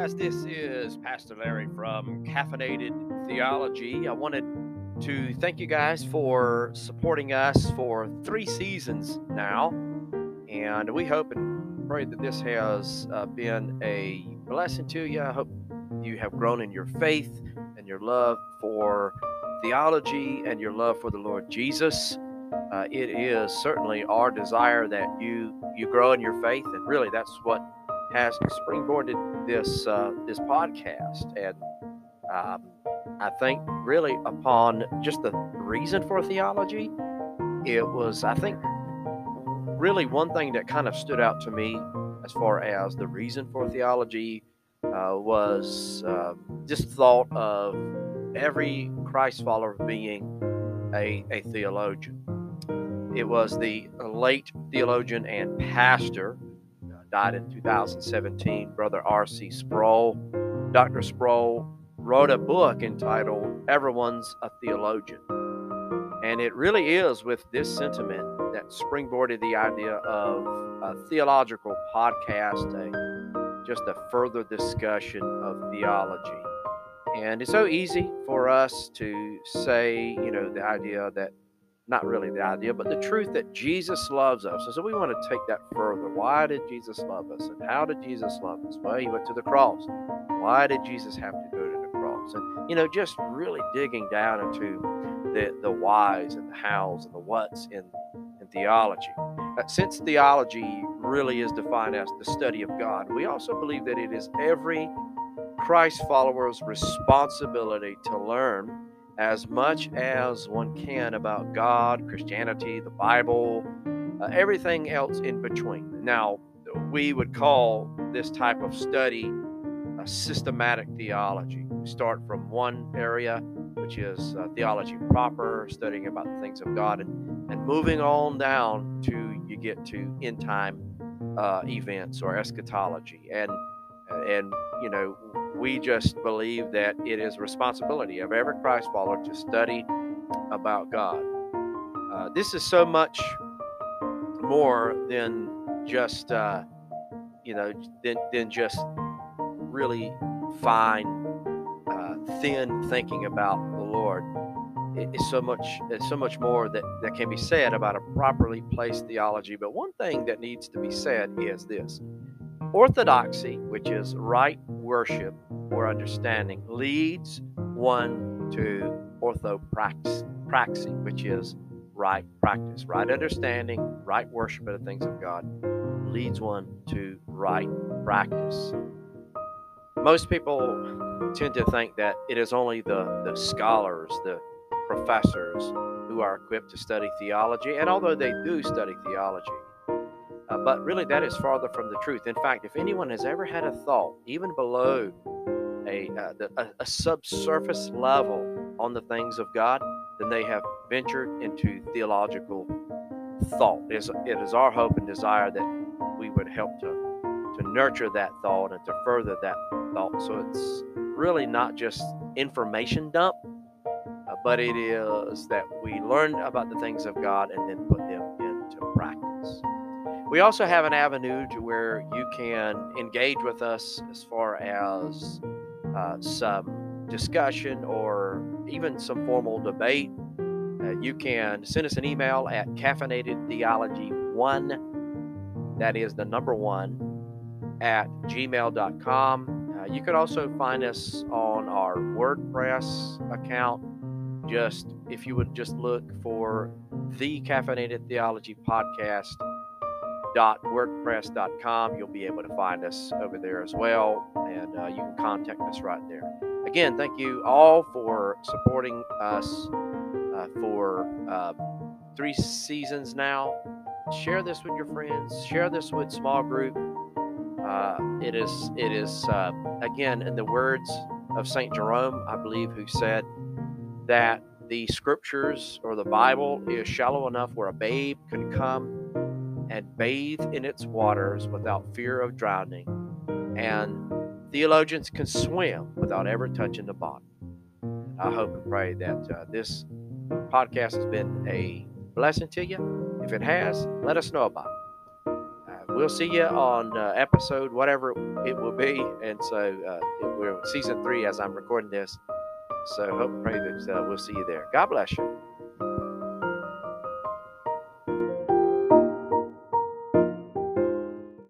guys. This is Pastor Larry from Caffeinated Theology. I wanted to thank you guys for supporting us for three seasons now. And we hope and pray that this has uh, been a blessing to you. I hope you have grown in your faith and your love for theology and your love for the Lord Jesus. Uh, it is certainly our desire that you you grow in your faith, and really that's what has springboarded this uh, this podcast, and um, I think really upon just the reason for theology, it was I think really one thing that kind of stood out to me as far as the reason for theology uh, was uh, just thought of every Christ follower being a, a theologian. It was the late theologian and pastor died in 2017, Brother R.C. Sproul. Dr. Sproul wrote a book entitled Everyone's a Theologian. And it really is with this sentiment that springboarded the idea of a theological podcast, a, just a further discussion of theology. And it's so easy for us to say, you know, the idea that not really the idea, but the truth that Jesus loves us. And so we want to take that further. Why did Jesus love us? And how did Jesus love us? Well, he went to the cross. Why did Jesus have to go to the cross? And, you know, just really digging down into the, the whys and the hows and the whats in, in theology. Uh, since theology really is defined as the study of God, we also believe that it is every Christ follower's responsibility to learn as much as one can about God, Christianity, the Bible, uh, everything else in between. Now, we would call this type of study a systematic theology. We start from one area, which is uh, theology proper, studying about the things of God, and, and moving on down to you get to end time uh, events or eschatology. And, and, you know, we just believe that it is responsibility of every Christ follower to study about God. Uh, this is so much more than just uh, you know than, than just really fine uh, thin thinking about the Lord. It's so much it's so much more that, that can be said about a properly placed theology. But one thing that needs to be said is this orthodoxy, which is right worship or understanding leads one to orthopraxy, which is right practice, right understanding, right worship of the things of God leads one to right practice. Most people tend to think that it is only the, the scholars, the professors, who are equipped to study theology. And although they do study theology, uh, but really that is farther from the truth. In fact, if anyone has ever had a thought, even below a, uh, the, a, a subsurface level on the things of God, then they have ventured into theological thought. It is, it is our hope and desire that we would help to, to nurture that thought and to further that thought. So it's really not just information dump, uh, but it is that we learn about the things of God and then put them. We also have an avenue to where you can engage with us as far as uh, some discussion or even some formal debate, uh, you can send us an email at caffeinatedtheology1, that is the number one, at gmail.com. Uh, you can also find us on our WordPress account. Just if you would just look for the Caffeinated Theology Podcast wordpress.com. You'll be able to find us over there as well, and uh, you can contact us right there. Again, thank you all for supporting us uh, for uh, three seasons now. Share this with your friends. Share this with small group. Uh, it is it is uh, again in the words of Saint Jerome, I believe, who said that the scriptures or the Bible is shallow enough where a babe can come and bathe in its waters without fear of drowning. And theologians can swim without ever touching the bottom. I hope and pray that uh, this podcast has been a blessing to you. If it has, let us know about it. Uh, we'll see you on uh, episode whatever it will be. And so uh, we're season three as I'm recording this. So hope and pray that uh, we'll see you there. God bless you.